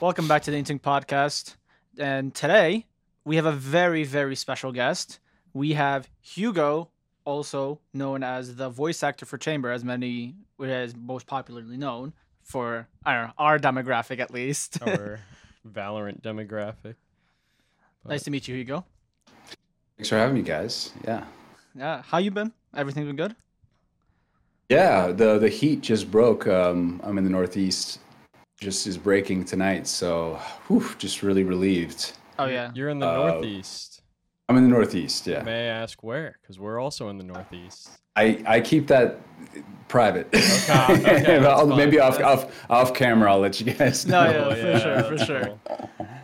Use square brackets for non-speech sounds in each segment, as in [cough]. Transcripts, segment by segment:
Welcome back to the Inkting Podcast. And today we have a very, very special guest. We have Hugo, also known as the voice actor for Chamber, as many as most popularly known for I don't know our demographic at least. Our [laughs] Valorant demographic. nice to meet you, Hugo. Thanks for having me, guys. Yeah. Yeah, how you been? Everything been good? Yeah, the the heat just broke. Um, I'm in the Northeast. Just is breaking tonight, so whew, just really relieved. Oh yeah. You're in the Uh, Northeast. I'm in the Northeast. Yeah. May I ask where? Because we're also in the Northeast. I I keep that private. Okay, okay, [laughs] maybe fine. off off off camera, I'll let you guys know. No, yeah, for sure, for [laughs] sure.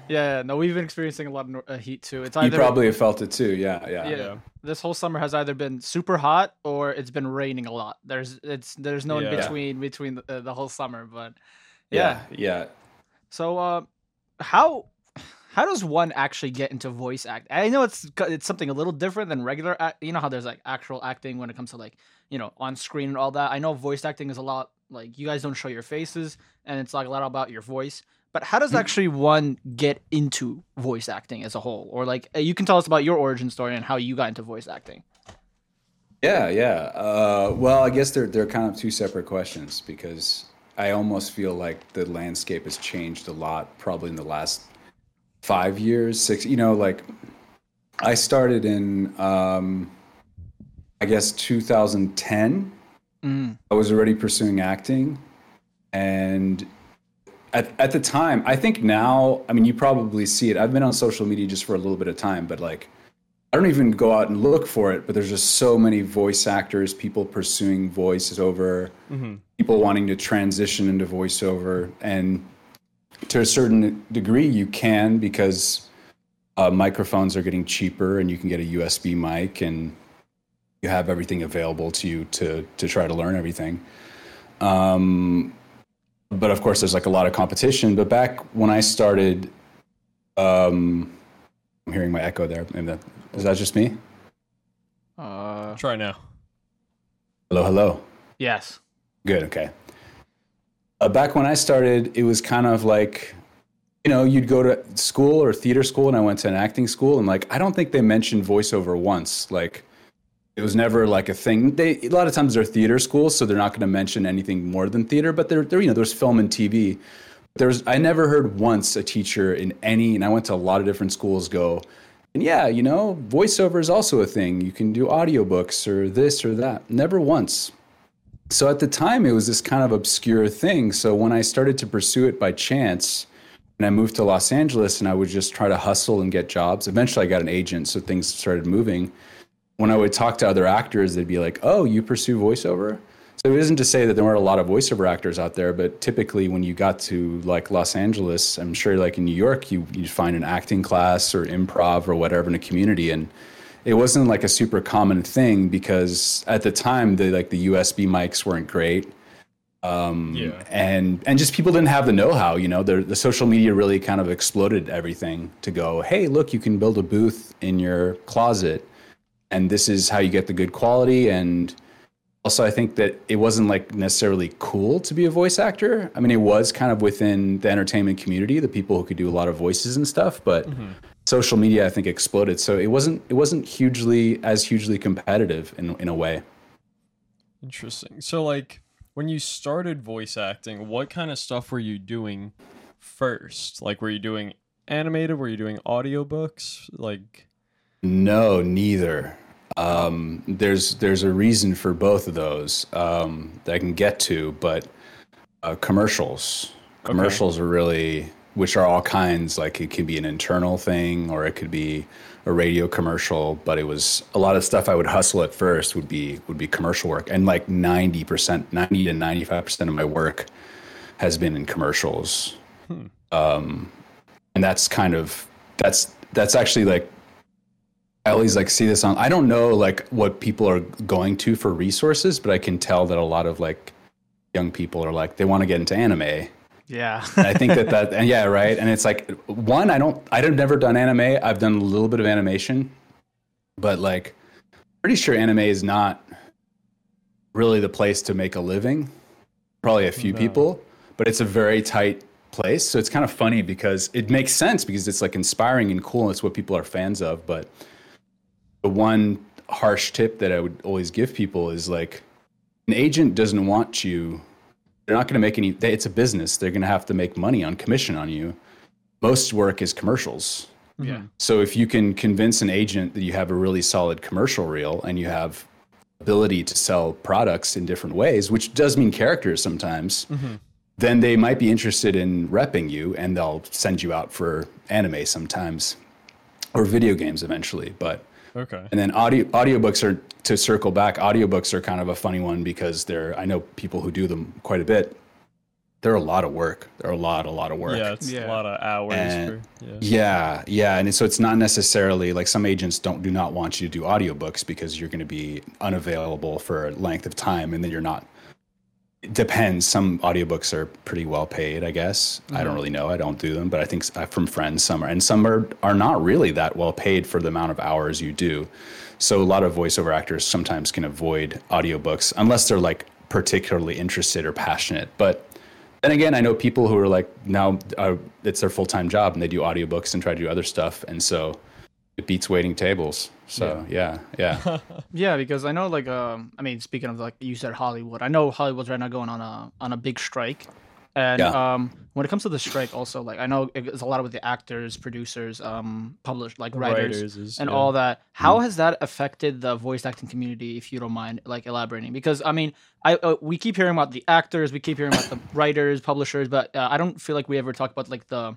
Yeah, no, we've been experiencing a lot of uh, heat too. It's either, You probably have felt it too. Yeah, yeah. yeah, Yeah. This whole summer has either been super hot or it's been raining a lot. There's it's there's no in between between the, uh, the whole summer, but yeah. Yeah, yeah. So, uh, how how does one actually get into voice act? I know it's it's something a little different than regular. Act- you know how there's like actual acting when it comes to like you know on screen and all that. I know voice acting is a lot like you guys don't show your faces and it's like a lot about your voice. But how does Mm. actually one get into voice acting as a whole? Or like uh, you can tell us about your origin story and how you got into voice acting. Yeah, yeah. Uh, well, I guess they're they're kind of two separate questions because I almost feel like the landscape has changed a lot, probably in the last five years, six. You know, like I started in, um, I guess, 2010. Mm. I was already pursuing acting, and at at the time, I think now, I mean, you probably see it. I've been on social media just for a little bit of time, but like. I don't even go out and look for it, but there's just so many voice actors, people pursuing voiceover, people wanting to transition into voiceover. And to a certain degree, you can because uh, microphones are getting cheaper and you can get a USB mic and you have everything available to you to, to try to learn everything. Um, but of course, there's like a lot of competition. But back when I started, um, I'm hearing my echo there. Maybe that, is that just me? Uh, Try now. Hello, hello. yes. Good. Okay. Uh, back when I started, it was kind of like, you know, you'd go to school or theater school, and I went to an acting school, and like, I don't think they mentioned voiceover once. Like, it was never like a thing. They a lot of times they're theater schools, so they're not going to mention anything more than theater. But they're, they're you know, there's film and TV. There's I never heard once a teacher in any, and I went to a lot of different schools go. And yeah, you know, voiceover is also a thing. You can do audiobooks or this or that. Never once. So at the time, it was this kind of obscure thing. So when I started to pursue it by chance, and I moved to Los Angeles, and I would just try to hustle and get jobs. Eventually, I got an agent, so things started moving. When I would talk to other actors, they'd be like, "Oh, you pursue voiceover." So it isn't to say that there weren't a lot of voiceover actors out there, but typically when you got to like Los Angeles, I'm sure like in New York, you you find an acting class or improv or whatever in a community, and it wasn't like a super common thing because at the time the like the USB mics weren't great. Um, Yeah. and and just people didn't have the know-how. You know, the the social media really kind of exploded everything to go. Hey, look, you can build a booth in your closet, and this is how you get the good quality. And also, I think that it wasn't like necessarily cool to be a voice actor. I mean, it was kind of within the entertainment community, the people who could do a lot of voices and stuff, but. Mm-hmm. Social media, I think, exploded. So it wasn't it wasn't hugely as hugely competitive in in a way. Interesting. So, like, when you started voice acting, what kind of stuff were you doing first? Like, were you doing animated? Were you doing audiobooks? Like, No, neither. Um, there's there's a reason for both of those um, that I can get to, but uh, commercials. Commercials are really, which are all kinds. Like it could be an internal thing, or it could be a radio commercial. But it was a lot of stuff I would hustle at first would be would be commercial work, and like ninety percent, ninety to ninety five percent of my work has been in commercials. Um, and that's kind of that's that's actually like I always like see this on. I don't know like what people are going to for resources, but I can tell that a lot of like young people are like they want to get into anime. Yeah. I think that that and yeah right. And it's like one I don't I've never done anime. I've done a little bit of animation, but like pretty sure anime is not really the place to make a living. Probably a few No. people, but it's a very tight place. So it's kind of funny because it makes sense because it's like inspiring and cool and it's what people are fans of. But the one harsh tip that I would always give people is like an agent doesn't want you they're not going to make any they, it's a business they're going to have to make money on commission on you. Most work is commercials. Yeah. so if you can convince an agent that you have a really solid commercial reel and you have ability to sell products in different ways which does mean characters sometimes mm-hmm. then they might be interested in repping you and they'll send you out for anime sometimes or video games eventually. But Okay. and then audio audiobooks are to circle back, audiobooks are kind of a funny one because they're I know people who do them quite a bit. They're a lot of work. They're a lot, a lot of work. Yeah, it's Yeah. a lot of hours. And- for, yeah. Yeah, yeah, and so it's not necessarily like some agents don't do not want you to do audiobooks because you're going to be unavailable for a length of time, and then you're not. Depends. Some audiobooks are pretty well paid, I guess. I don't really know. I don't do them, but I think uh, from friends some are, and some are are not really that well paid for the amount of hours you do. So a lot of voiceover actors sometimes can avoid audiobooks unless they're like particularly interested or passionate. But then again, I know people who are like now uh, it's their full time job and they do audiobooks and try to do other stuff, and so it beats waiting tables. So yeah, yeah, [laughs] Yeah, because I know, like, um, I mean, speaking of like you said, Hollywood. I know Hollywood's right now going on a on a big strike, and Yeah. um, when it comes to the strike, also like I know it's a lot with the actors, producers, um, published like writers, Writers is- and yeah. all that. How has that affected the voice acting community? If you don't mind, like elaborating, because I mean, I uh, we keep hearing about the actors, we keep hearing about the writers, publishers, but uh, I don't feel like we ever talk about like the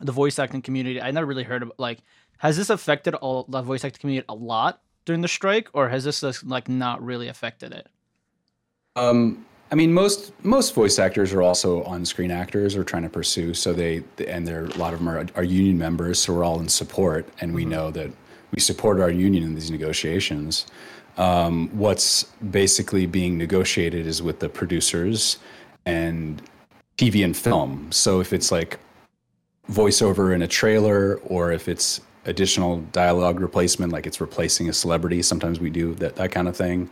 the voice acting community. I never really heard of like has this affected all the voice acting community a lot during the strike, or has this just, like not really affected it? Um, I mean, most most voice actors are also on screen actors or trying to pursue. So they and there a lot of them are, are union members. So we're all in support, and we know that we support our union in these negotiations. Um, what's basically being negotiated is with the producers and TV and film. So if it's like voiceover in a trailer or if it's additional dialogue replacement like it's replacing a celebrity. Sometimes we do that, that kind of thing.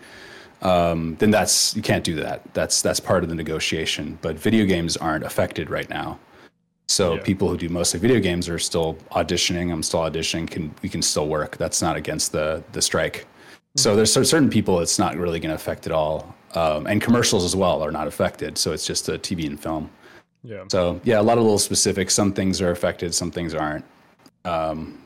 Um, then that's you can't do that. That's that's part of the negotiation. But video games aren't affected right now. So Yeah. people who do mostly video games are still auditioning. I'm still auditioning. Can we can still work. That's not against the the strike. So there's certain people it's not really going to affect at all. Um, and commercials as well are not affected. So it's just a tv and film. Yeah. so yeah, a lot of little specifics. Some things are affected, some things aren't. Um,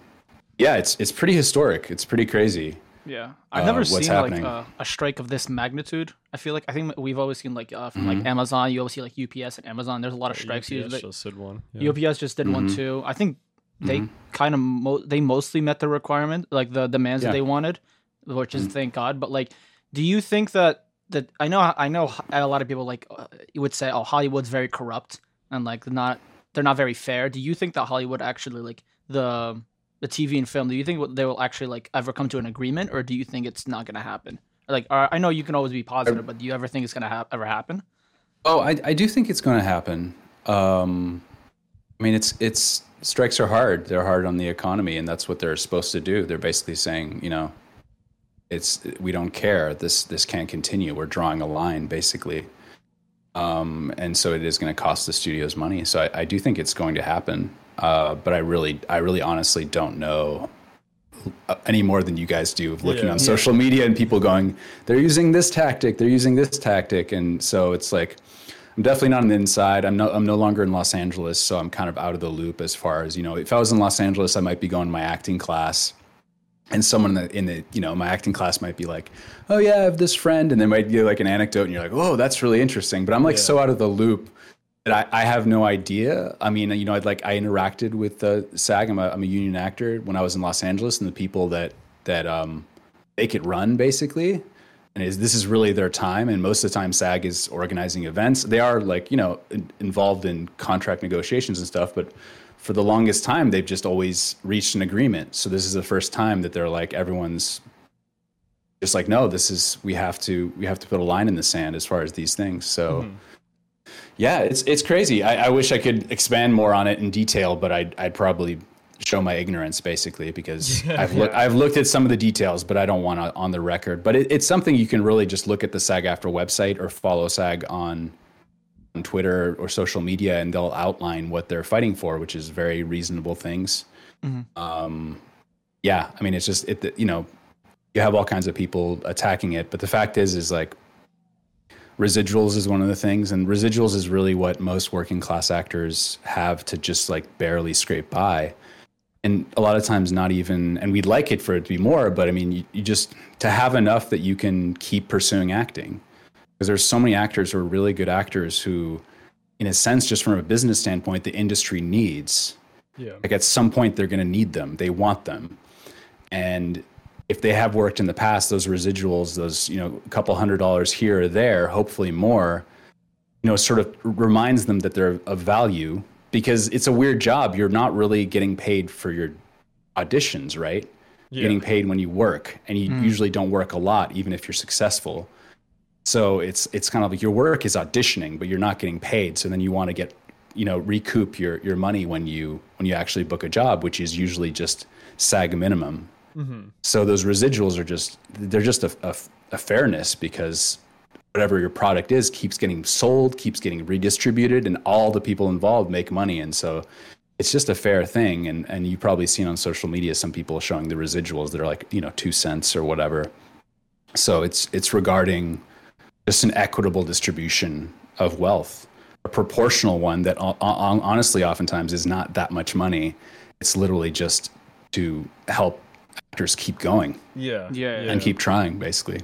yeah, it's it's pretty historic. It's pretty crazy. Yeah, I've Uh, never what's seen happening? like a, a strike of this magnitude. I feel like I think we've always seen like uh, from like Amazon. You always see like UPS and Amazon. There's a lot of strikes. UPS usually. just did one. Yeah. UPS just did one too. I think they kind of mo- they mostly met the requirement, like the demands Yeah. that they wanted, which is thank God. But like, do you think that that I know I know a lot of people like uh, you would say, oh, Hollywood's very corrupt and like not they're not very fair. Do you think that Hollywood actually like the the TV and film? Do you think they will actually like ever come to an agreement, or do you think it's not gonna happen? Like, uh, I know you can always be positive, but do you ever think it's gonna ha- ever happen? Oh, I, I do think it's going to happen. Um, I mean, it's it's strikes are hard. They're hard on the economy, and that's what they're supposed to do. They're basically saying, you know, it's we don't care. This this can't continue. We're drawing a line, basically. Um, and so it is going to cost the studios money. So I, I do think it's going to happen. Uh, but I really, I really honestly don't know uh, any more than you guys do of looking Yeah. on social media and people going, they're using this tactic, they're using this tactic. And so it's like, I'm definitely not on the inside. I'm no, I'm no longer in Los Angeles, so I'm kind of out of the loop as far as, you know, if I was in Los Angeles, I might be going to my acting class and someone in the, in the you know my acting class might be like oh yeah i have this friend and they might give like an anecdote and you're like oh that's really interesting but i'm like Yeah. so out of the loop I, I have no idea. I mean you know i'd like i interacted with SAG. I'm a, I'm a union actor. When i was in los angeles and the people that that um make it run basically and is this is really their time and most of the time SAG is organizing events. They are like you know in, involved in contract negotiations and stuff but for the longest time they've just always reached an agreement. So this is the first time that they're like everyone's just like no this is we have to we have to put a line in the sand as far as these things. So yeah it's it's crazy I, I wish i could expand more on it in detail but i'd, I'd probably show my ignorance basically because [laughs] i've looked i've looked at some of the details but i don't want to on the record but it, it's something you can really just look at the SAG-AFTRA website or follow SAG on on Twitter or social media, and they'll outline what they're fighting for, which is very reasonable things. Mhm. Um, yeah, I mean, it's just it. You know, you have all kinds of people attacking it, but the fact is, is like residuals is one of the things, and residuals is really what most working class actors have to just like barely scrape by. And a lot of times, not even, and we'd like it for it to be more, but I mean, you, you just to have enough that you can keep pursuing acting because there's so many actors who are really good actors who in a sense just from a business standpoint the industry needs Yeah. like at some point they're going to need them they want them and if they have worked in the past those residuals those you know a couple hundred dollars here or there hopefully more you know sort of reminds them that they're of value because it's a weird job. You're not really getting paid for your auditions right? Yeah. getting paid when you work and you hmm. usually don't work a lot even if you're successful. So it's it's kind of like your work is auditioning but you're not getting paid. So then you want to get you know recoup your your money when you when you actually book a job which is usually just SAG minimum Mm-hmm. so those residuals are just they're just a, a, a fairness because whatever your product is keeps getting sold keeps getting redistributed and all the people involved make money. And so it's just a fair thing. And and you've probably seen on social media some people showing the residuals that are like you know two cents or whatever. So it's it's regarding just an equitable distribution of wealth a proportional one that hon- hon- honestly oftentimes is not that much money. It's literally just to help actors keep going Yeah. Yeah, and keep trying basically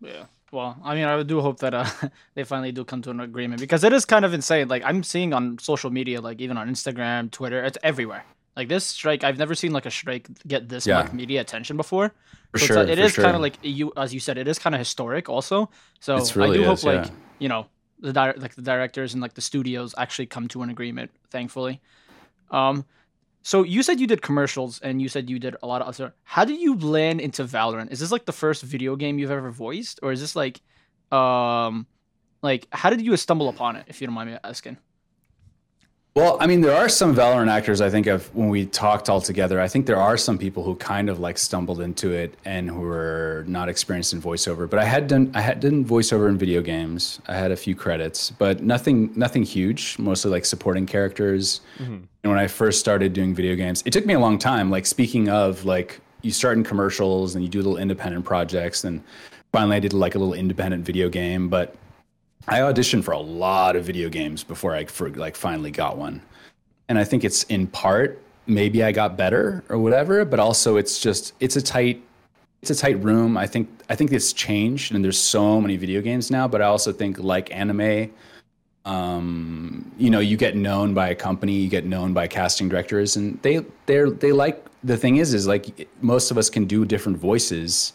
Yeah. Well, I mean, I do hope that uh, [laughs] they finally do come to an agreement because it is kind of insane. Like I'm seeing on social media, like even on Instagram, Twitter, it's everywhere. Like this strike, I've never seen like a strike get this Yeah. much media attention before. For So it's, sure, it for is kind of like you, as you said, it is kind of historic also. So It's I really do hope is, like you know the di- like the directors and like the studios actually come to an agreement. Thankfully. Um, so you said you did commercials and you said you did a lot of other. How did you land into Valorant? Is this like the first video game you've ever voiced, or is this like, um, like how did you stumble upon it? If you don't mind me asking. Well, I mean, there are some Valorant actors. I think of when we talked all together. I think there are some people who kind of like stumbled into it and who were not experienced in voiceover. But I had done, I had done voiceover in video games. I had a few credits, but nothing, nothing huge. Mostly like supporting characters. Mm-hmm. And when I first started doing video games, it took me a long time. Like speaking of, like you start in commercials and you do little independent projects, and finally I did like a little independent video game, but. I auditioned for a lot of video games before I for, like finally got one. And I think it's in part maybe I got better or whatever, but also it's just it's a tight it's a tight room. I think I think it's changed and there's so many video games now, but I also think like anime um, you know, you get known by a company, you get known by casting directors and they they're they like the thing is is like most of us can do different voices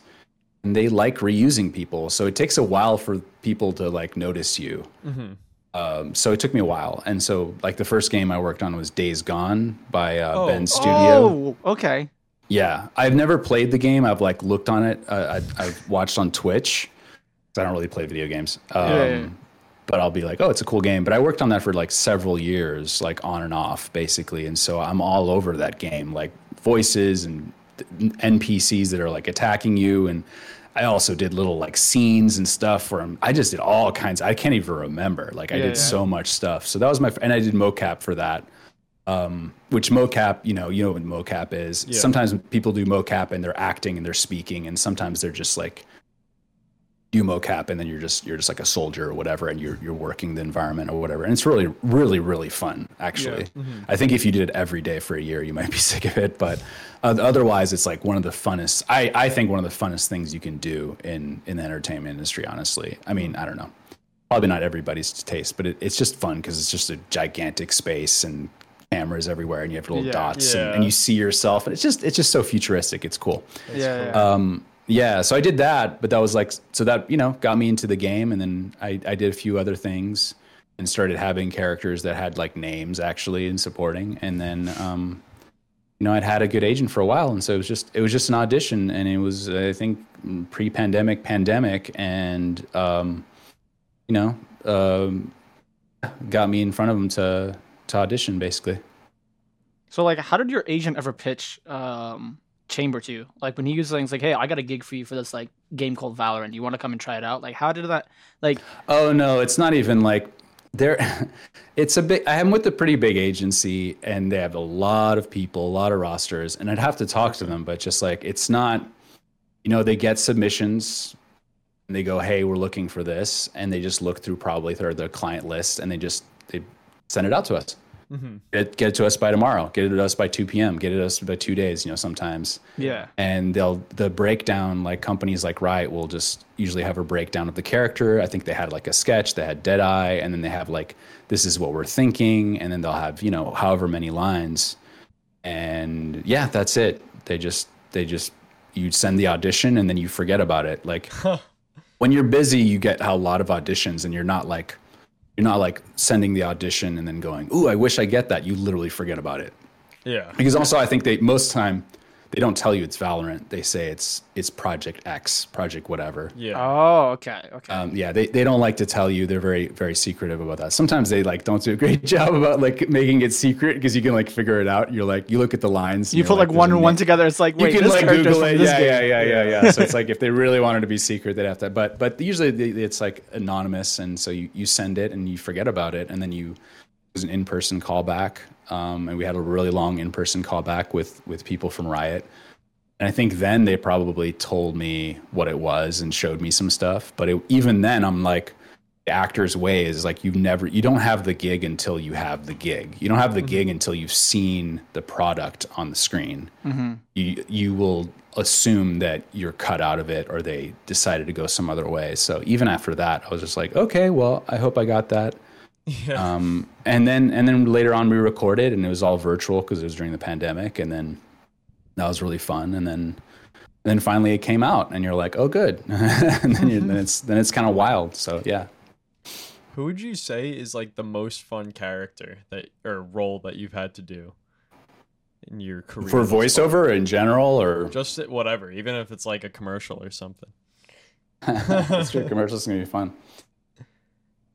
and they like reusing people. So it takes a while for people to like notice you. Um, so it took me a while. And so like the first game I worked on was Days Gone by uh, Oh. Bend Studio. Oh, okay. Yeah, I've never played the game. I've like looked on it. Uh, I, I've watched on Twitch. I don't really play video games. Um, Yeah, yeah, yeah. But I'll be like, oh, it's a cool game. But I worked on that for like several years, like on and off, basically. And so I'm all over that game, like voices and NPCs that are like attacking you. And I also did little like scenes and stuff where I'm, I just did all kinds. I can't even remember. Like I Yeah, did yeah. so much stuff. So that was my, and I did mocap for that um, which mocap, you know, you know what mocap is. Yeah. Sometimes people do mocap and they're acting and they're speaking, and sometimes they're just like do mocap and then you're just you're just like a soldier or whatever, and you're you're working the environment or whatever. And it's really really really fun actually. I think if you did it every day for a year, you might be [laughs] sick of it, but uh, otherwise, it's like one of the funnest. I I think one of the funnest things you can do in in the entertainment industry. Honestly, I mean, I don't know probably not everybody's taste, but it, it's just fun because it's just a gigantic space and cameras everywhere, and you have little Yeah. dots, and, Yeah. and you see yourself, and it's just it's just so futuristic. It's cool. yeah, yeah. Um, yeah, so I did that, but that was like so that you know got me into the game, and then I I did a few other things and started having characters that had like names actually in supporting, and then. Um, you know, I'd had a good agent for a while, and so it was just it was just an audition, and it was I think pre-pandemic, pandemic, and um, you know, um, got me in front of them to to audition basically. So like, how did your agent ever pitch um, Chamber to? Like when he was things like, "Hey, I got a gig for you for this like game called Valorant. You want to come and try it out?" Like, how did that? Like, Oh no, it's not even like They're, [laughs] it's a big. I'm with a pretty big agency, and they have a lot of people, a lot of rosters, and I'd have to talk to them. But just like it's not, you know, they get submissions, and they go, "Hey, we're looking for this," and they just look through probably their their client list, and they just they send it out to us. Mm-hmm. Get, get it to us by tomorrow. Get it to us by 2 p.m. Get it to us by two days. You know, sometimes Yeah. and they'll the breakdown like companies like Riot will just usually have a breakdown of the character. I think they had like a sketch, they had Deadeye, and then they have like this is what we're thinking, and then they'll have you know however many lines, and yeah, that's it. They just they just you send the audition and then you forget about it. Like [laughs] when you're busy, you get a lot of auditions, and you're not like you're not like sending the audition and then going, "Ooh, I wish I get that." You literally forget about it Yeah. because also I think they most time they don't tell you it's Valorant. They say it's it's Project X, Project whatever. Yeah. Oh, okay, okay. Um, yeah, they, they don't like to tell you. They're very very secretive about that. Sometimes they like don't do a great [laughs] job about like making it secret because you can like figure it out. You're like you look at the lines. you put like, there's one and one together. It's like You wait, can this like Google it. this Yeah, yeah, yeah, yeah, yeah. So it's like if they really wanted to be secret, they'd have to. But but usually they- it's like anonymous, and so you you send it and you forget about it, and then you it was an in person callback, um, and we had a really long in person callback with with people from Riot. And I think then they probably told me what it was and showed me some stuff. But it, even then, I'm like, the actor's way is like you never, you don't have the gig until you have the gig. You don't have the gig until you've seen the product on the screen. You you will assume that you're cut out of it, or they decided to go some other way. So even after that, I was just like, okay, well, I hope I got that. Yeah. Um, and then and then later on we recorded and it was all virtual because it was during the pandemic and then that was really fun and then then finally it came out and you're like oh good [laughs] and then, then it's then it's kind of wild so yeah Who would you say is like the most fun character that or role that you've had to do in your career? for voiceover in general or Just whatever, even if it's like a commercial or something. [laughs] that's true commercials gonna be fun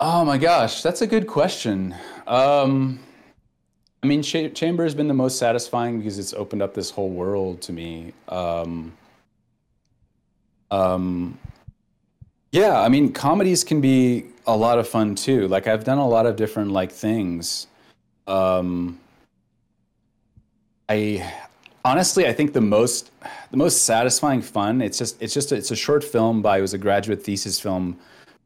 oh my gosh that's a good question. Um i mean Cha- chamber has been the most satisfying because it's opened up this whole world to me. Um um yeah i mean comedies can be a lot of fun too. Like i've done a lot of different like things. Um i honestly i think the most the most satisfying fun it's just it's just it's a short film by it was a graduate thesis film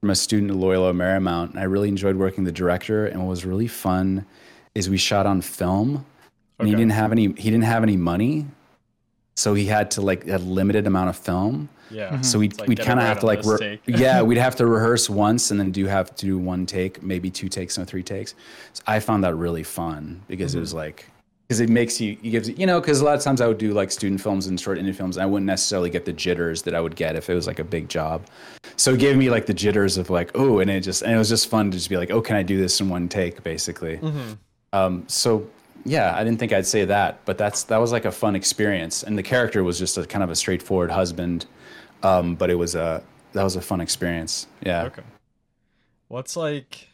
from a student at loyola marymount and i really enjoyed working with the director and what was really fun is we shot on film and he didn't have any he didn't have any money so he had to like a limited amount of film Yeah. so we'd, like, we'd kind of have to like, re- yeah, [laughs] we'd have to rehearse once and then do have to do one take, maybe two takes, no three takes. So I found that really fun because Mm-hmm. it was like, because it makes you, it gives you, you know, because a lot of times I would do like student films and short indie films. And I wouldn't necessarily get the jitters that I would get if it was like a big job. So it gave me like the jitters of like, oh, and it just, and it was just fun to just be like, oh, can I do this in one take, basically. Mm-hmm. Um, so yeah, I didn't think I'd say that, but that's that was like a fun experience, and the character was just a kind of a straightforward husband, um, but it was a that was a fun experience. Yeah. Okay. What's like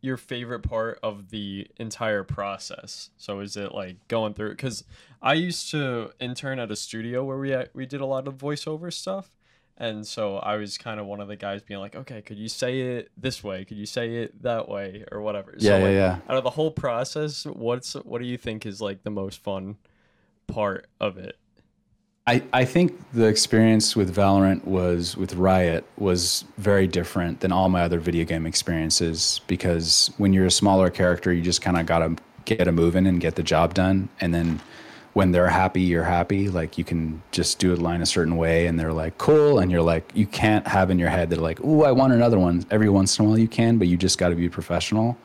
your favorite part of the entire process? So is it like going through cuz I used to intern at a studio where we we did a lot of voiceover stuff. And so I was kind of one of the guys being like, "Okay, could you say it this way? Could you say it that way or whatever?" So Yeah, yeah, like, yeah. Out of the whole process, what's what do you think is like the most fun part of it? I, I think the experience with Valorant was with Riot was very different than all my other video game experiences because when you're a smaller character, you just kind of gotta get a moving and get the job done, and then when they're happy, you're happy. Like you can just do a line a certain way, and they're like cool, and you're like you can't have in your head that like, oh I want another one. Every once in a while you can, but you just got to be professional.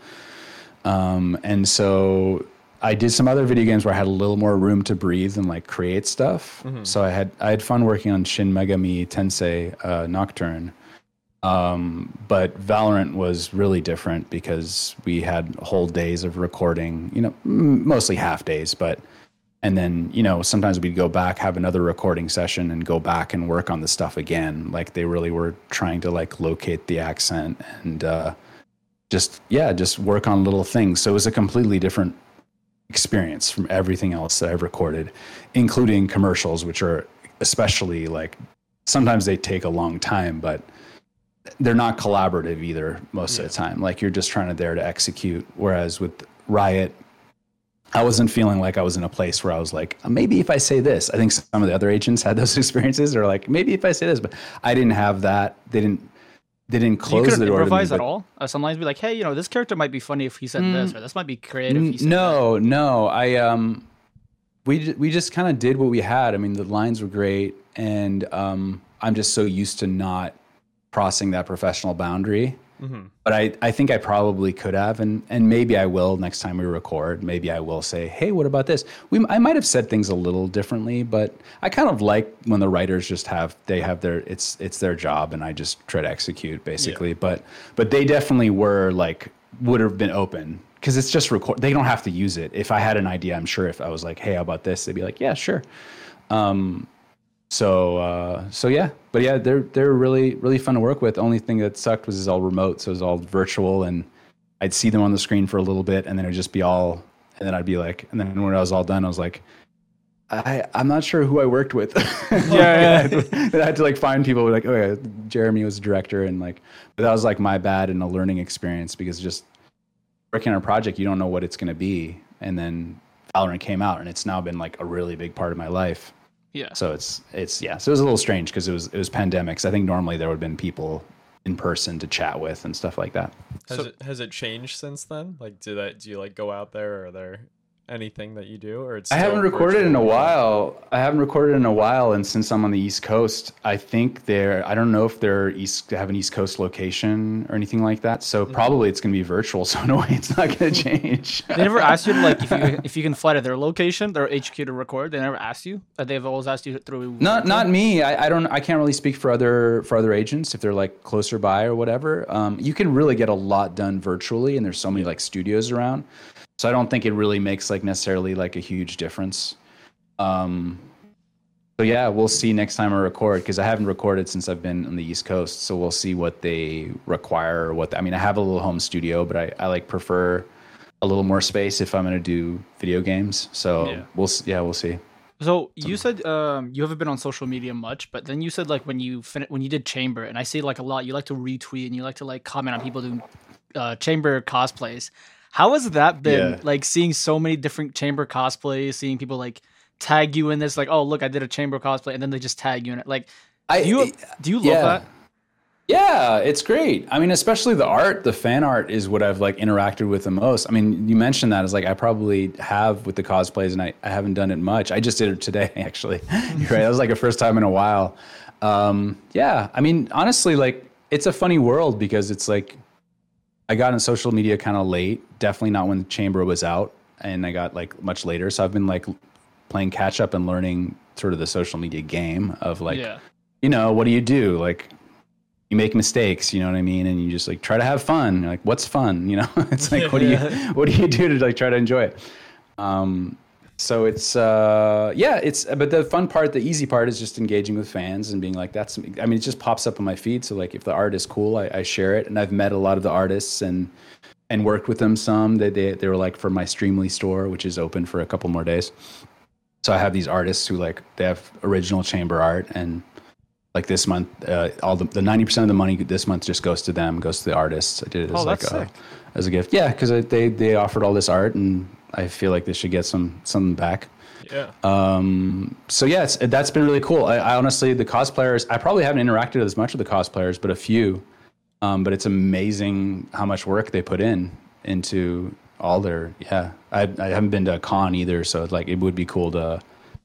Um, and so I did some other video games where I had a little more room to breathe and like create stuff. So I had I had fun working on Shin Megami Tensei uh, Nocturne. Um, but Valorant was really different because we had whole days of recording, you know, m- mostly half days, but and then you know sometimes we'd go back have another recording session and go back and work on the stuff again like they really were trying to like locate the accent and uh just yeah just work on little things so it was a completely different experience from everything else that i've recorded including commercials which are especially like sometimes they take a long time but they're not collaborative either most of the time. Like you're just trying to there to execute. Whereas with Riot, I wasn't feeling like I was in a place where I was like, uh, maybe if I say this, I think some of the other agents had those [laughs] experiences. Or like, maybe if I say this, but I didn't have that. They didn't. They didn't you close couldn't the door. to me, improvise at all. Uh, sometimes be like, hey, you know, this character might be funny if he said this, or this might be creative. If he said no, no. I um, we we just kind of did what we had. I mean, the lines were great, and um, I'm just so used to not crossing that professional boundary. But I, I think I probably could have, and and maybe I will next time we record. Maybe I will say, hey, what about this? We I might have said things a little differently, but I kind of like when the writers just have they have their it's it's their job, and I just try to execute basically. But but they definitely were like would have been open because it's just record. They don't have to use it. If I had an idea, I'm sure if I was like, hey, how about this? They'd be like, yeah, sure. Um, so uh, so yeah, but yeah, they're they're really really fun to work with. The only thing that sucked was it's all remote, so it was all virtual, and I'd see them on the screen for a little bit, and then it'd just be all, and then I'd be like, and then when I was all done, I was like. I, I'm not sure who I worked with. [laughs] Yeah, yeah. then I had to like find people like, oh yeah, Jeremy was the director, and like, but that was like my bad and a learning experience because just working on a project, you don't know what it's going to be. And then Valorant came out, and it's now been like a really big part of my life. Yeah. So it's it's yeah. So it was a little strange because it was it was pandemics. I think normally there would have been people in person to chat with and stuff like that. Has So- it has it changed since then? Like, do that? Do you like go out there? Or are there anything that you do, or it's? I haven't still recorded in a virtual? while. I haven't recorded in a while, and since I'm on the East Coast, I think they're. I don't know if they're East have an East Coast location or anything like that. So probably it's going to be virtual. [laughs] So in a way, it's not going [laughs] to change. They never asked you to, like if you [laughs] if you can fly to their location, their HQ to record. They never asked you. They've always asked you through. Not not me. I, I don't. I can't really speak for other for other agents if they're like closer by or whatever. Um, you can really get a lot done virtually, and there's so many like studios around. So I don't think it really makes like necessarily like a huge difference. Um, so yeah, we'll see next time I record because I haven't recorded since I've been on the East Coast. So we'll see what they require or what. I mean, I have a little home studio, but I, I like prefer a little more space if I'm going to do video games. So Yeah. we'll yeah we'll see. So you said um, you haven't been on social media much, but then you said like when you fin- when you did chamber, and I see like a lot. You like to retweet and you like to like comment on people doing uh, chamber cosplays. How has that been? Yeah. Like seeing so many different chamber cosplays, seeing people like tag you in this, like, oh look, I did a chamber cosplay, and then they just tag you in it. Like, I do you do you love yeah. that? Yeah, it's great. I mean, especially the art, the fan art is what I've like interacted with the most. I mean, you mentioned that as like I probably have with the cosplays, and I, I haven't done it much. I just did it today, [laughs] actually. [laughs] Right. That was like a first time in a while. Um, yeah, I mean, honestly, like it's a funny world because it's like I got in social media kind of late. Definitely not when Chamber was out, and I got like much later. So I've been like playing catch up and learning sort of the social media game of like yeah, you know, what do you do? Like, you make mistakes, you know what I mean? And you just like try to have fun. You're like, what's fun? You know, [laughs] it's like, what do you, [laughs] what do you do to like try to enjoy it? Um, so it's, uh, yeah, it's, but the fun part, the easy part is just engaging with fans and being like, that's, I mean, it just pops up on my feed. So like, if the art is cool, I, I share it. And I've met a lot of the artists and, and worked with them some. They, they, they were like for my Streamily store, which is open for a couple more days. So I have these artists who like they have original chamber art, and like this month, uh, all the the ninety percent of the money this month just goes to them, goes to the artists. I did it as Oh, like a, as a gift. Yeah, because they they offered all this art, and I feel like they should get some something back. Yeah. Um, so yeah, that's been really cool. I, I honestly, the cosplayers, I probably haven't interacted as much with the cosplayers, but a few. Um, but it's amazing how much work they put in into all their. Yeah, I, I haven't been to a con either, so it's like it would be cool to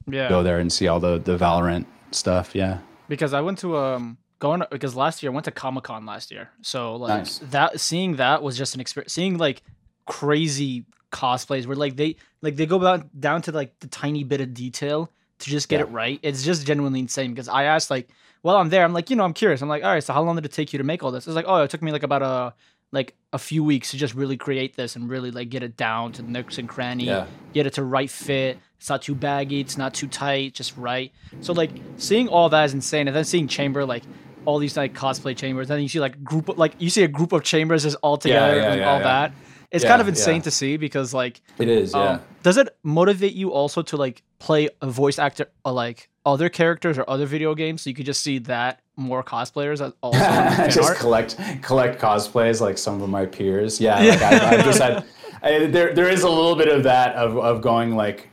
yeah. go there and see all the the Valorant stuff. Yeah, because I went to um going because last year I went to Comic Con last year, so like Nice. that seeing that was just an experience. Seeing like crazy cosplays where like they like they go down down to like the tiny bit of detail to just get Yeah. it right. It's just genuinely insane because I asked like while I'm there, I'm like you know I'm curious. I'm like all right, so how long did it take you to make all this? It's like oh it took me like about a like a few weeks to just really create this and really like get it down to the nooks and cranny Yeah. get it to right fit. It's not too baggy. It's not too tight. Just right. So like seeing all that is insane, and then seeing chamber like all these like cosplay chambers, and then you see like group of, like you see a group of chambers just all together yeah, and yeah, all yeah. that. It's Yeah, kind of insane yeah. to see because like it is. um, does it motivate you also to like play a voice actor uh, like other characters or other video games so you could just see that more cosplayers also [laughs] just art? collect collect cosplays like some of my peers. Yeah, like I, I've just had [laughs] I, there. There is a little bit of that of of going like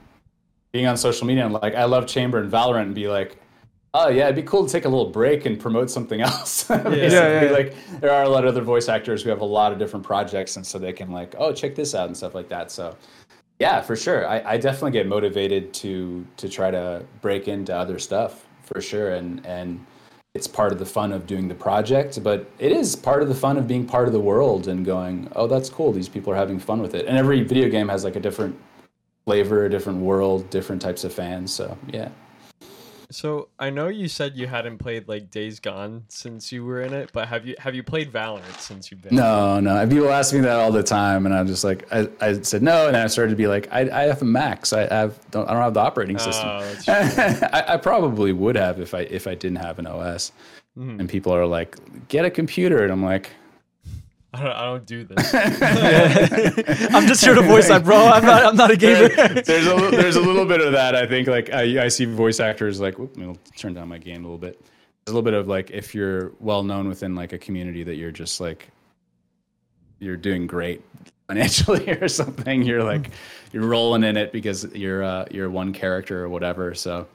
being on social media and like I love Chamber and Valorant and be like. Oh yeah, it'd be cool to take a little break and promote something [laughs] else. [laughs] Basically, Yeah, yeah. like there are a lot of other voice actors who have a lot of different projects, and so they can like, oh, check this out and stuff like that. So, yeah, for sure, I, I definitely get motivated to to try to break into other stuff for sure, and and it's part of the fun of doing the project, but it is part of the fun of being part of the world and going, oh, that's cool. These people are having fun with it. And every video game has like a different flavor, a different world, different types of fans. So yeah. So I know you said you hadn't played like Days Gone since you were in it, but have you have you played Valorant since you've been? No, no. People ask me that all the time, and I'm just like, I, I said no, and I started to be like, I, I have a Mac, so I have don't I don't have the operating system. Oh, [laughs] I, I probably would have if I if I didn't have an OS. Mhm. And people are like, get a computer, and I'm like, I don't, I don't do this. [laughs] I'm just here to voice that, bro. I'm not. I'm not a gamer. there's a li- there's a little bit of that. I think like I, I see voice actors like whoop, I'll turn down my gain a little bit. There's a little bit of like if you're well known within like a community that you're just like you're doing great [laughs] financially or something. You're like you're rolling in it because you're uh, you're one character or whatever. So.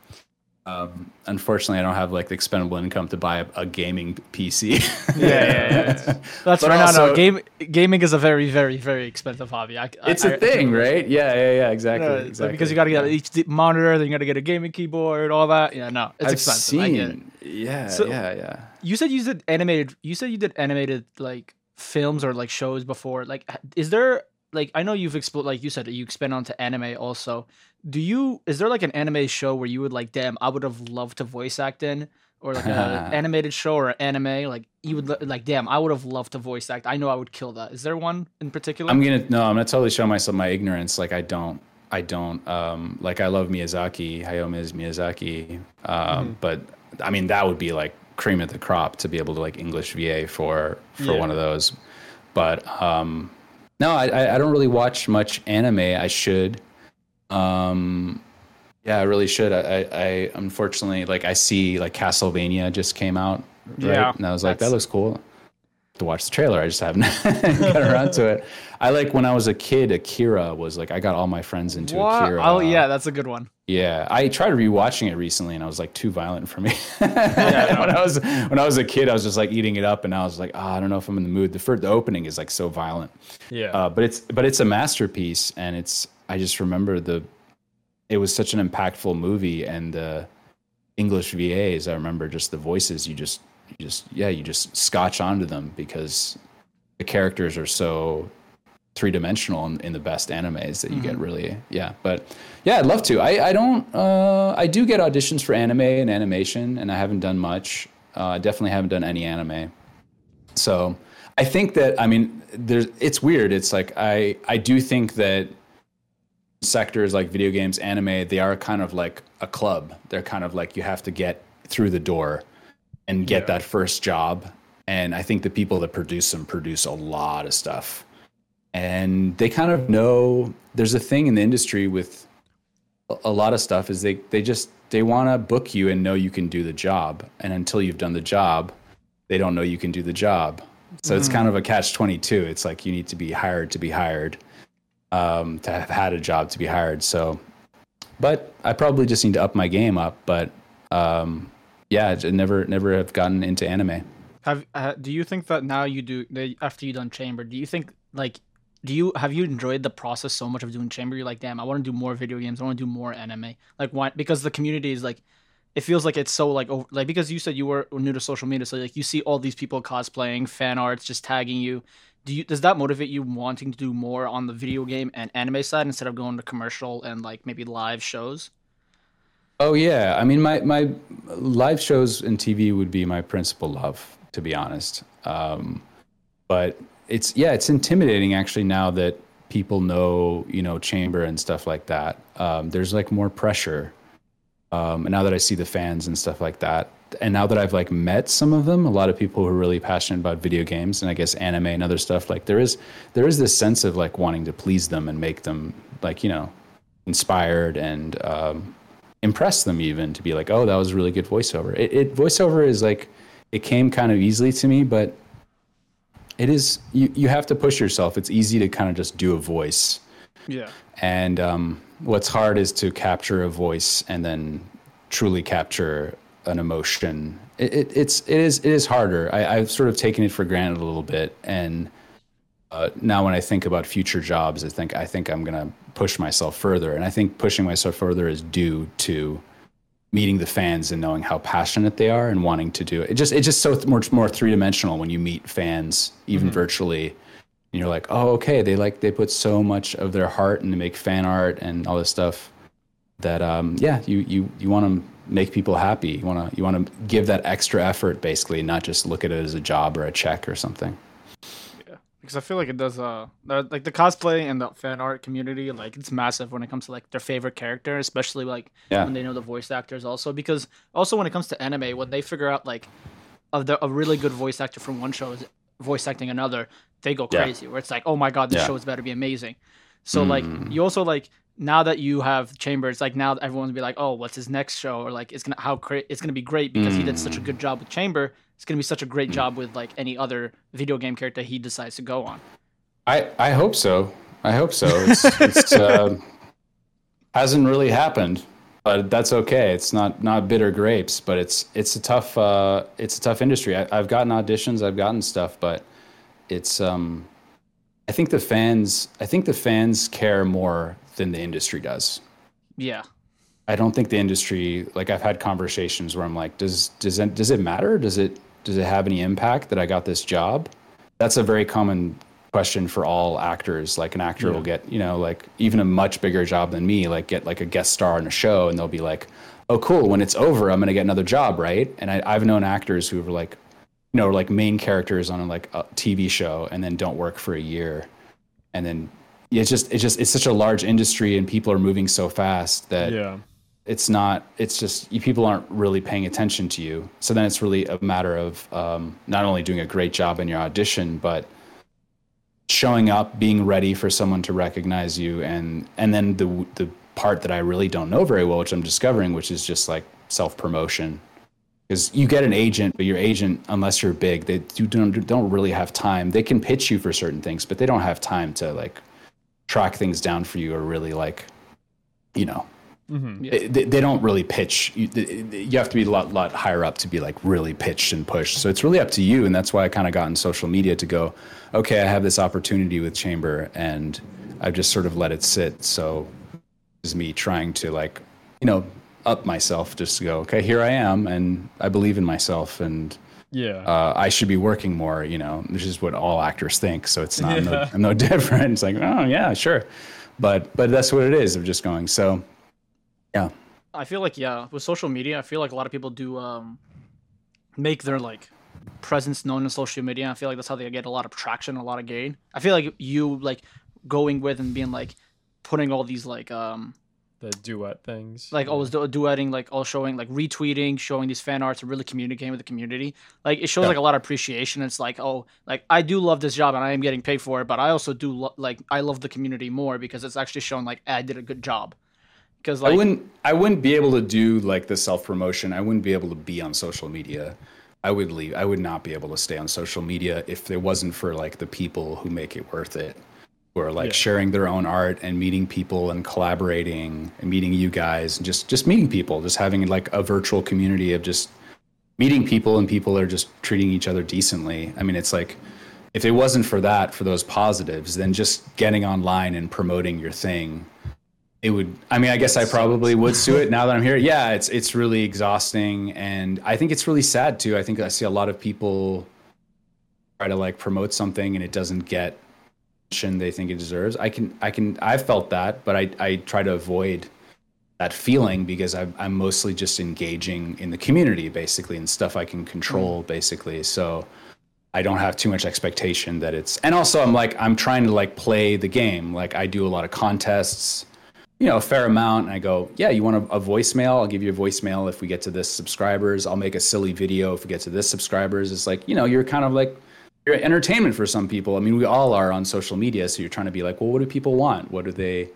Um, unfortunately, I don't have like the expendable income to buy a, a gaming PC. yeah, yeah, yeah. [laughs] That's But right. no, also- no. Game gaming is a very, very, very expensive hobby. I, it's a a thing, right? Yeah, yeah, yeah. Exactly. Yeah, exactly. Because you got to get an HD monitor, then you got to get a gaming keyboard, all that. Yeah, no, it's I've expensive. I get it. seen. Yeah, So- yeah, yeah. You said you did animated. You said you did animated like films or like shows before. Like, is there like I know you've explored like you said you expand onto anime also. Do you is there like an anime show where you would like, damn, I would have loved to voice act in, or like an [laughs] animated show or anime like you would like, damn, I would have loved to voice act. I know I would kill that. Is there one in particular? I'm gonna no, I'm gonna totally show myself my ignorance. Like I don't, I don't. Um, like I love Miyazaki, Hayao Miyazaki, um, but I mean that would be like cream of the crop to be able to like English VA for for Yeah. one of those. But um, no, I, I don't really watch much anime. I should. Um, yeah, I really should. I, I, I unfortunately like I see like Castlevania just came out, right? Yeah, and I was like, that looks cool. To watch the trailer, I just haven't [laughs] got around to it. I like when I was a kid, Akira was like I got all my friends into What? Akira. Oh yeah, that's a good one. Yeah, I tried rewatching it recently, and I was like too violent for me. [laughs] when I was when I was a kid, I was just like eating it up, and I was like, oh, I don't know if I'm in the mood. The first, the opening is like so violent, Yeah. uh, but it's but it's a masterpiece, and it's I just remember the it was such an impactful movie, and the English VAs. I remember just the voices. You just you just yeah, you just scotch onto them because the characters are so three dimensional in, in the best animes that you get really yeah. But yeah i'd love to. I, I don't uh, i do get auditions for anime and animation and i haven't done much. Uh, i definitely haven't done any anime. So i think that i mean there's it's weird. It's like i i do think that sectors like video games anime they are kind of like a club. They're kind of like you have to get through the door and get Yeah. that first job. And i think the people that produce them produce a lot of stuff. And they kind of know there's a thing in the industry with a- lot of stuff is they they just they want to book you and know you can do the job. And until you've done the job they don't know you can do the job. So it's kind of a catch 22 it's like you need to be hired to be hired um, to have had a job to be hired. So but i probably just need to up my game up. But um, yeah never never have gotten into anime Have uh, do you think that now you do after you done chamber? Do you think like do you have you enjoyed the process so much of doing chamber? You're like, damn, I want to do more video games. I want to do more anime. Like why? Because the community is like, it feels like it's so like over, like because you said you were new to social media, so like you see all these people cosplaying, fan arts, just tagging you. Do you does that motivate you wanting to do more on the video game and anime side instead of going to commercial and like maybe live shows? Oh yeah, I mean my my live shows and TV would be my principal love, to be honest. Um, but it's yeah, it's intimidating actually now that people know you know chamber and stuff like that. Um, there's like more pressure, um, and now that I see the fans and stuff like that, and now that I've like met some of them, a lot of people who are really passionate about video games and I guess anime and other stuff. Like there is there is this sense of like wanting to please them and make them like you know inspired and um, impress them even to be like, oh, that was really good voiceover. It, it voiceover is like it came kind of easily to me, but it is you you have to push yourself. It's easy to kind of just do a voice. Yeah. And um, what's hard is to capture a voice and then truly capture an emotion. It, it, it's it is it is harder. I, I've sort of taken it for granted a little bit, and uh, now when I think about future jobs, I think I think I'm gonna push myself further, and I think pushing myself further is due to meeting the fans and knowing how passionate they are and wanting to do it. It just it's just so much more three dimensional when you meet fans, even Mm-hmm. virtually. And you're like, oh, okay, they like they put so much of their heart and they make fan art and all this stuff that um, yeah, you you you want to make people happy. You want to you want to give that extra effort, basically, not just look at it as a job or a check or something. Yeah, because I feel like it does. Uh, like the cosplay and the fan art community, like it's massive when it comes to like their favorite character, especially like Yeah. when they know the voice actors. Also, because also when it comes to anime, when they figure out like a, the, a really good voice actor from one show is voice acting another, they go Yeah. crazy. Where it's like, oh my god, this Yeah. show is better be amazing. So like you also like now that you have Chambers, like now everyone's gonna be like, oh, what's his next show? Or like it's gonna how great it's gonna be great because he did such a good job with Chamber. It's gonna be such a great job with like any other video game character he decides to go on. I I hope so. I hope so. It's, [laughs] it's uh, hasn't really happened, but that's okay. It's not not bitter grapes, but it's it's a tough uh, it's a tough industry. I, I've gotten auditions, I've gotten stuff, but it's um, I think the fans I think the fans care more than the industry does. Yeah. I don't think the industry like I've had conversations where I'm like, does does it, does it matter? Does it does it have any impact that I got this job? That's a very common question for all actors. Like an actor will get, you know, like even a much bigger job than me, like get like a guest star in a show and they'll be like, Oh cool, when it's over, I'm gonna get another job, right? And I, I've known actors who were like, you know, like main characters on a, like a TV show and then don't work for a year. And then it's just it's just it's such a large industry and people are moving so fast that Yeah. it's not it's just you, people aren't really paying attention to you. So then it's really a matter of um, not only doing a great job in your audition but showing up being ready for someone to recognize you and and then the the part that i really don't know very well which i'm discovering which is just like self promotion because you get an agent but your agent unless you're big they you don't don't really have time. They can pitch you for certain things but they don't have time to like track things down for you are really like you know Mm-hmm. they, they they don't really pitch. You, you have to be a lot, lot higher up to be like really pitched and pushed. So it's really up to you. And that's why I kind of got in social media to go, okay, I have this opportunity with Chamber and I've just sort of let it sit. So it's me trying to like, you know, up myself just to go, okay, here I am. And I believe in myself and Yeah. uh, I should be working more, you know, this is what all actors think. So it's not, I'm, no, I'm no [laughs] different. It's like, oh yeah, sure. But, but that's what it is of just going, so yeah. I feel like yeah, with social media, I feel like a lot of people do um make their like presence known in social media. I feel like that's how they get a lot of traction, a lot of gain. I feel like you like going with and being like putting all these like um the duet things. like oh, always du- duetting, like all showing like retweeting, showing these fan arts, and really communicating with the community. Like it shows Yeah. like a lot of appreciation. It's like oh, like I do love this job and I am getting paid for it, but I also do lo- like I love the community more because it's actually showing like I did a good job. Because like I wouldn't I wouldn't be able to do like the self promotion. I wouldn't be able to be on social media. I would leave. I would not be able to stay on social media if it wasn't for like the people who make it worth it. Who are like Yeah. sharing their own art and meeting people and collaborating and meeting you guys and just just meeting people, just having like a virtual community of just meeting people and people are just treating each other decently. I mean, it's like if it wasn't for that, for those positives, then just getting online and promoting your thing it would i mean i guess i probably would sue it [laughs] now that i'm here yeah it's it's really exhausting and i think it's really sad too i think i see a lot of people try to like promote something and it doesn't get they think it deserves i can i can i've felt that but i i try to avoid that feeling because I'm, I'm mostly just engaging in the community basically and stuff i can control mm. basically so I don't have too much expectation that it's and also I'm like I'm trying to like play the game. Like I do a lot of contests, you know, a fair amount. And I go, yeah, you want a, a voicemail? I'll give you a voicemail if we get to this subscribers. I'll make a silly video if we get to this subscribers. It's like, you know, you're kind of like you're entertainment for some people. I mean, we all are on social media, so you're trying to be like, well, what do people want? What do they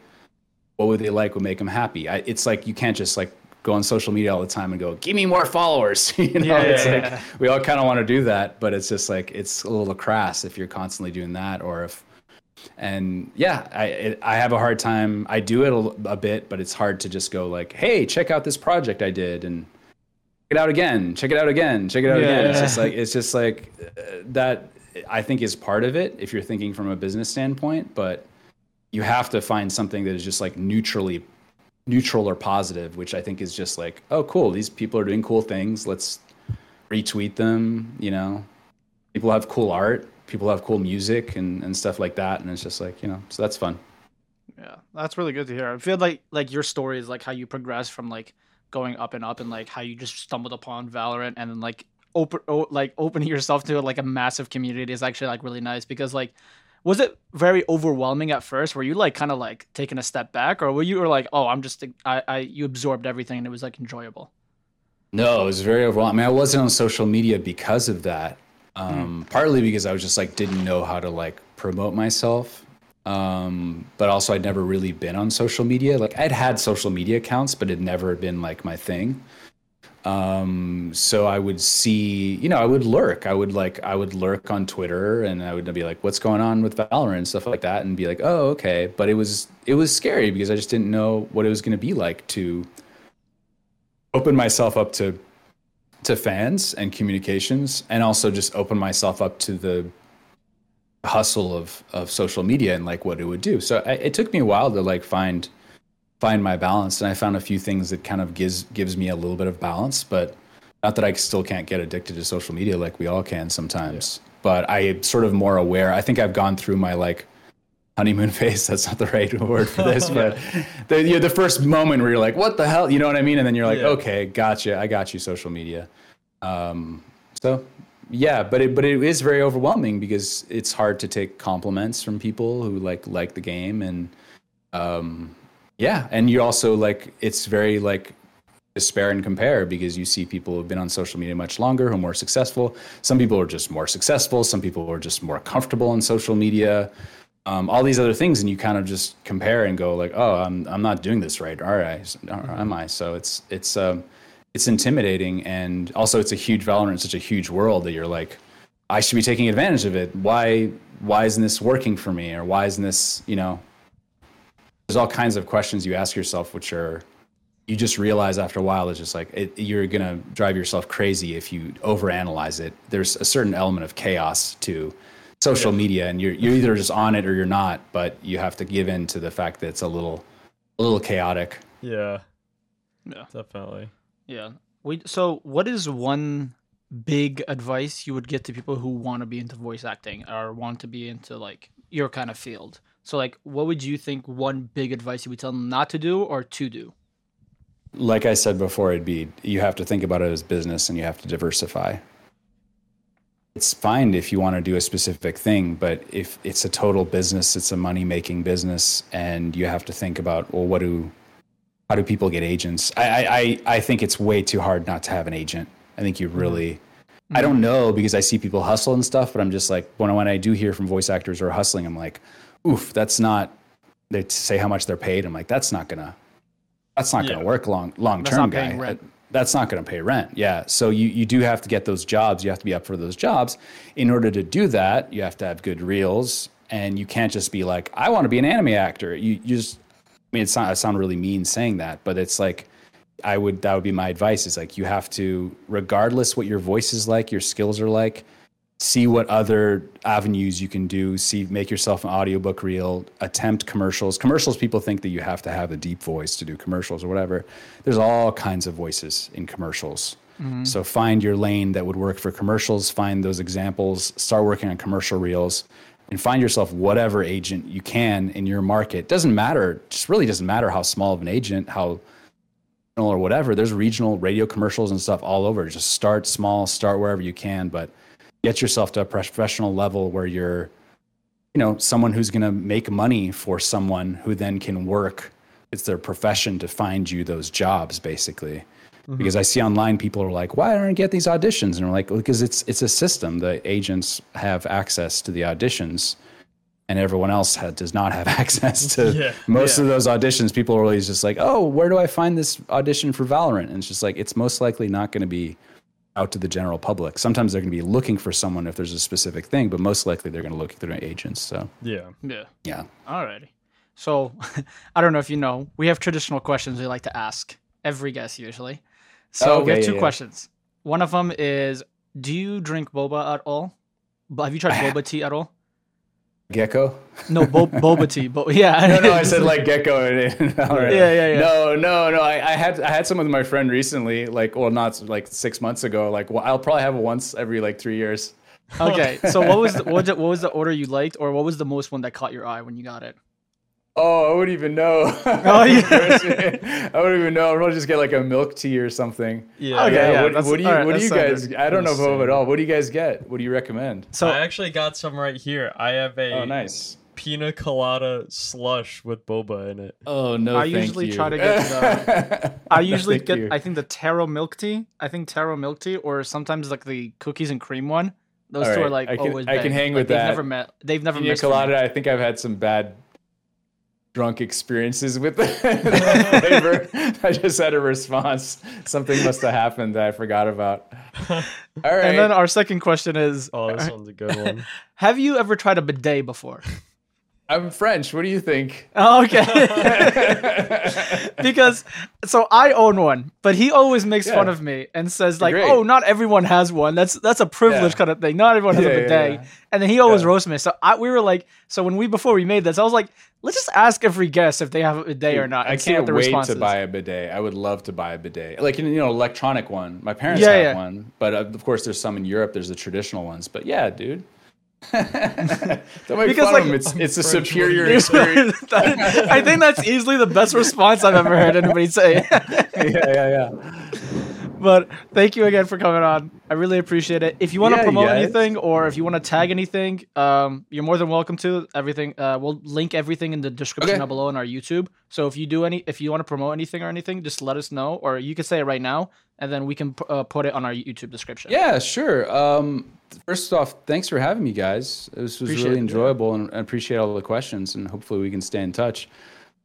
what would they like would make them happy? I, it's like you can't just like go on social media all the time and go, "Give me more followers." [laughs] you know, Yeah, it's yeah, like yeah. we all kind of want to do that, but it's just like it's a little crass if you're constantly doing that, or if and yeah, I it, I have a hard time. I do it a, a bit, but it's hard to just go like, "Hey, check out this project I did," and check it out again, check it out again, check it out again. It's just like it's just like uh, that. I think is part of it if you're thinking from a business standpoint, but you have to find something that is just like neutrally neutral or positive, which I think is just like, oh, cool, these people are doing cool things. Let's retweet them. You know, people have cool art, people have cool music and, and stuff like that. And it's just like, you know, so that's fun. Yeah, that's really good to hear. I feel like like your story is like how you progress from like going up and up and like how you just stumbled upon Valorant and then like open o- like opening [laughs] yourself to like a massive community is actually like really nice because like was it very overwhelming at first? Were you like kind of like taking a step back or were you like, "Oh, I'm just I I you absorbed everything and it was like enjoyable." No, it was very overwhelming. I, mean, I wasn't on social media because of that. Um, Partly because I was just like didn't know how to like promote myself. Um, but also I'd never really been on social media. Like I'd had social media accounts, but it never been like my thing. Um, so I would see, you know, I would lurk. I would like, I would lurk on Twitter, and I would be like, "What's going on with Valorant?" and stuff like that, and be like, "Oh, okay." But it was, it was scary because I just didn't know what it was going to be like to open myself up to to fans and communications and also just open myself up to the hustle of of social media and like what it would do so I, it took me a while to like find find my balance and i found a few things that kind of gives gives me a little bit of balance but not that i still can't get addicted to social media like we all can sometimes but i am sort of more aware i think i've gone through my like honeymoon [laughs] phase that's not the right word for this [laughs] but the, you know, the first moment where you're like what the hell? You know what i mean? And then you're like Yeah. okay gotcha i got you social media. Um, so yeah but it but it is very overwhelming because it's hard to take compliments from people who like like the game and um, yeah and you also like it's very like despair and compare because you see people who've been on social media much longer who are more successful. Some people are just more successful. Some people are just more comfortable on social media. Um, all these other things and you kind of just compare and go like oh i'm, I'm not doing this right all right or am i? So it's it's um, it's intimidating and also it's a huge valorant such a huge world that you're like i should be taking advantage of it. Why why isn't this working for me? Or why isn't this you know there's all kinds of questions you ask yourself which are you just realize after a while it's just like it, you're gonna drive yourself crazy if you overanalyze it there's a certain element of chaos to social media and you're, you're either just on it or you're not but you have to give in to the fact that it's a little a little chaotic Yeah, Yeah. definitely. Yeah. We so what is one big advice you would get to people who want to be into voice acting or want to be into like your kind of field? So like what would you think one big advice you would tell them not to do or to do? like I said before, it'd be you have to think about it as business and you have to diversify. It's fine if you want to do a specific thing, but if it's a total business, it's a money making business, and you have to think about well, what do how do people get agents? I I I think it's way too hard not to have an agent. I think you mm-hmm. really. I mm-hmm. don't know because I see people hustle and stuff, but I'm just like when when I do hear from voice actors who are hustling, I'm like, oof, that's not. They say how much they're paid. I'm like, that's not gonna that's not gonna work long long term guy. That- uh, that's not to pay rent yeah so you you do have to get those jobs you have to be up for those jobs in order to do that you have to have good reels and you can't just be like i want to be an anime actor you, you just i mean it's not i sound really mean saying that but it's like i would that would be my advice is like you have to regardless what your voice is like your skills are like see what other avenues you can do see make yourself an audiobook reel attempt commercials. Commercials people think that you have to have a deep voice to do commercials or whatever. There's all kinds of voices in commercials. Mm-hmm. So find your lane that would work for commercials find those examples start working on commercial reels and find yourself whatever agent you can in your market. Doesn't matter just really doesn't matter how small of an agent how or whatever. There's regional radio commercials and stuff all over. Just start small, start wherever you can, but get yourself to a professional level where you're, you know, someone who's going to make money for someone who then can work. It's their profession to find you those jobs, basically. Mm-hmm. Because I see online people are like, "Why don't I get these auditions?" And I'm like, "Because it's it's a system. The agents have access to the auditions, and everyone else does not have [laughs] access to Yeah. most Yeah. of those auditions. People are always just like, "Oh, where do I find this audition for Valorant?" And it's just like it's most likely not going to be out to the general public. Sometimes they're going to be looking for someone if there's a specific thing, but most likely they're going to look through agents. So Yeah. Yeah. yeah, Alrighty. So, [laughs] I don't know if you know, we have traditional questions we like to ask every guest usually. So oh, we Okay, have two yeah. questions. One of them is, do you drink boba at all? But have you tried [laughs] boba tea at all? Gecko. No, bo- [laughs] boba tea. But yeah, no, no, I [laughs] said like gecko. [laughs] And, Yeah, yeah, yeah. No, no, no. I, I had I had some with my friend recently. Like, well, not like six months ago. Like, well, I'll probably have it once every like three years. okay. So what was the, what, what was the order you liked, or what was the most one that caught your eye when you got it? Oh, I wouldn't even know. Oh, [laughs] yeah. I wouldn't even know. I'd probably just get like a milk tea or something. Yeah. Okay, yeah, what, what do you all right, What do you guys? I don't know Insane. boba at all. What do you guys get? What do you recommend? So I actually got some right here. I have a Oh, nice. pina colada slush with boba in it. Oh no, I thank usually you. try to get the- [laughs] I usually thank get you. I think the taro milk tea. I think taro milk tea, or sometimes like the cookies and cream one. Those All two are like I can- always. I can hang Like, with they've that. Never met. They've never Pina missed. colada. I think I've had some bad drunk experiences with [laughs] the flavor. I just had a response. Something must have happened that I forgot about. [laughs] All right. And then our second question is: Oh, this one's a good one. [laughs] Have you ever tried a bidet before? I'm French. What do you think? Oh, okay. because so I own one, but he always makes fun of me and says like, Great. "Oh, not everyone has one. That's that's a privilege Yeah. kind of thing. Not everyone has Yeah, a yeah, bidet." yeah. And then he always Yeah. roasts me. So I, we were like, so when we before we made this, I was like, let's just ask every guest if they have a bidet or not. I And see what can't wait to is. buy a bidet. I would love to buy a bidet, like you know, electronic one. My parents Yeah, have yeah. one, but uh, of course, there's some in Europe. There's the traditional ones, but yeah, dude. Don't make Because, fun like- of 'em. It's it's a French, superior what do experience. [laughs] I think that's easily the best response I've ever heard anybody say. [laughs] yeah, yeah, yeah. But thank you again for coming on. I really appreciate it. If you want to Yeah, promote guys. anything or if you want to tag anything, um, you're more than welcome to. Everything, uh, we'll link everything in the description Okay. down below on our YouTube. So if you do any, if you want to promote anything or anything, just let us know, or you can say it right now, and then we can p- uh, put it on our YouTube description. Yeah, sure. Um, first off, thanks for having me, guys. This was Appreciate really it. enjoyable, and I appreciate all the questions, and hopefully we can stay in touch.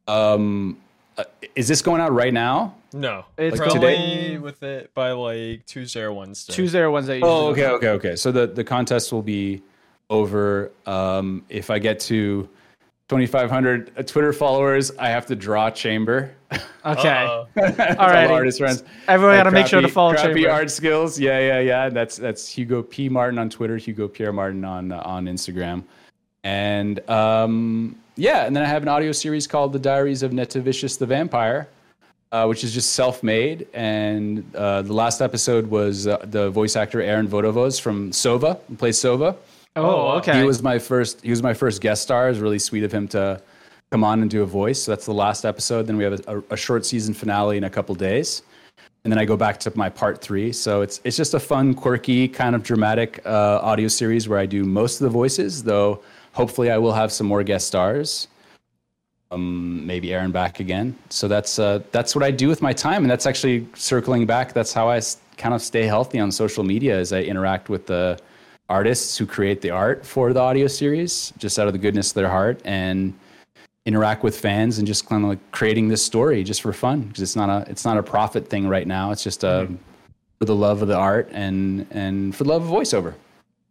Um, uh, is this going out right now? No. It's Like Probably today? with it by like Tuesday or Wednesday. Tuesday or Wednesday. Oh, okay, okay, okay. So the the contest will be over. Um, if I get to 2,500 Twitter followers, I have to draw Chamber. Okay. Uh-oh. [laughs] Artist friends. Everyone Uh, got to make sure to follow crappy Chamber. art skills. Yeah, yeah, yeah. That's that's Hugo P Martin on Twitter, Hugo Pierre Martin on uh, on Instagram, and um, yeah. And then I have an audio series called The Diaries of Netavicius the Vampire, uh, which is just self-made. And uh, the last episode was uh, the voice actor Aaron Vodovoz from Sova, who plays Sova. Oh, Oh, okay. He was my first. He was my first guest star. It was really sweet of him to come on and do a voice. So that's the last episode. Then we have a, a, a short season finale in a couple days, and then I go back to my part three. So it's it's just a fun, quirky, kind of dramatic uh, audio series where I do most of the voices. Though hopefully I will have some more guest stars. Um, maybe Aaron back again. So that's uh, that's what I do with my time, and that's actually circling back. That's how I kind of stay healthy on social media as I interact with the artists who create the art for the audio series, just out of the goodness of their heart, and interact with fans and just kind of like creating this story just for fun because it's not a it's not a profit thing right now. It's just a for the love of the art and and for the love of voiceover.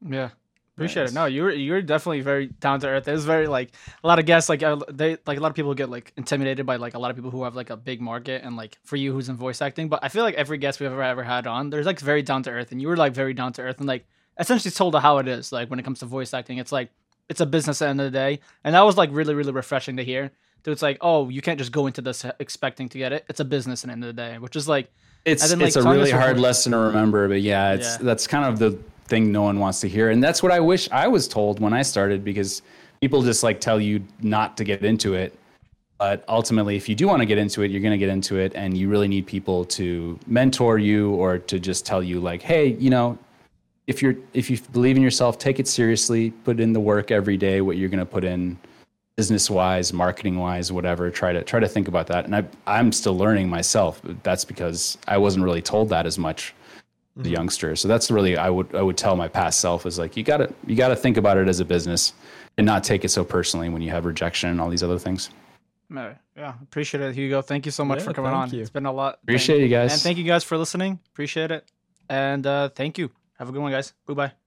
Yeah. Appreciate it. No, you're you're definitely very down to earth. There's very like a lot of guests like uh, they like a lot of people get like intimidated by like a lot of people who have like a big market and like for you who's in voice acting. But I feel like every guest we've ever ever had on, there's like very down to earth, and you were like very down to earth and like essentially told her how it is. Like when it comes to voice acting, it's like it's a business at the end of the day, and that was like really really refreshing to hear. So it's like oh you can't just go into this expecting to get it. It's a business at the end of the day, which is like It's then, like, it's a really hard voice- lesson to remember, but yeah, it's Yeah. that's kind of the thing no one wants to hear, and that's what I wish I was told when I started because people just like tell you not to get into it. But ultimately, if you do want to get into it, you're going to get into it, and you really need people to mentor you or to just tell you like, hey, you know, if you're if you believe in yourself, take it seriously, put in the work every day, what you're going to put in business wise, marketing wise, whatever. Try to try to think about that. And I I'm still learning myself. But that's because I wasn't really told that as much the Mhm. youngster. So that's really I would I would tell my past self is like you got to you got to think about it as a business and not take it so personally when you have rejection and all these other things. No, yeah, appreciate it, Hugo. Thank you so much Yeah, for coming on. you. It's been a lot. Appreciate you guys. And thank you guys for listening. Appreciate it. And uh, thank you. Have a good one, guys. Bye bye.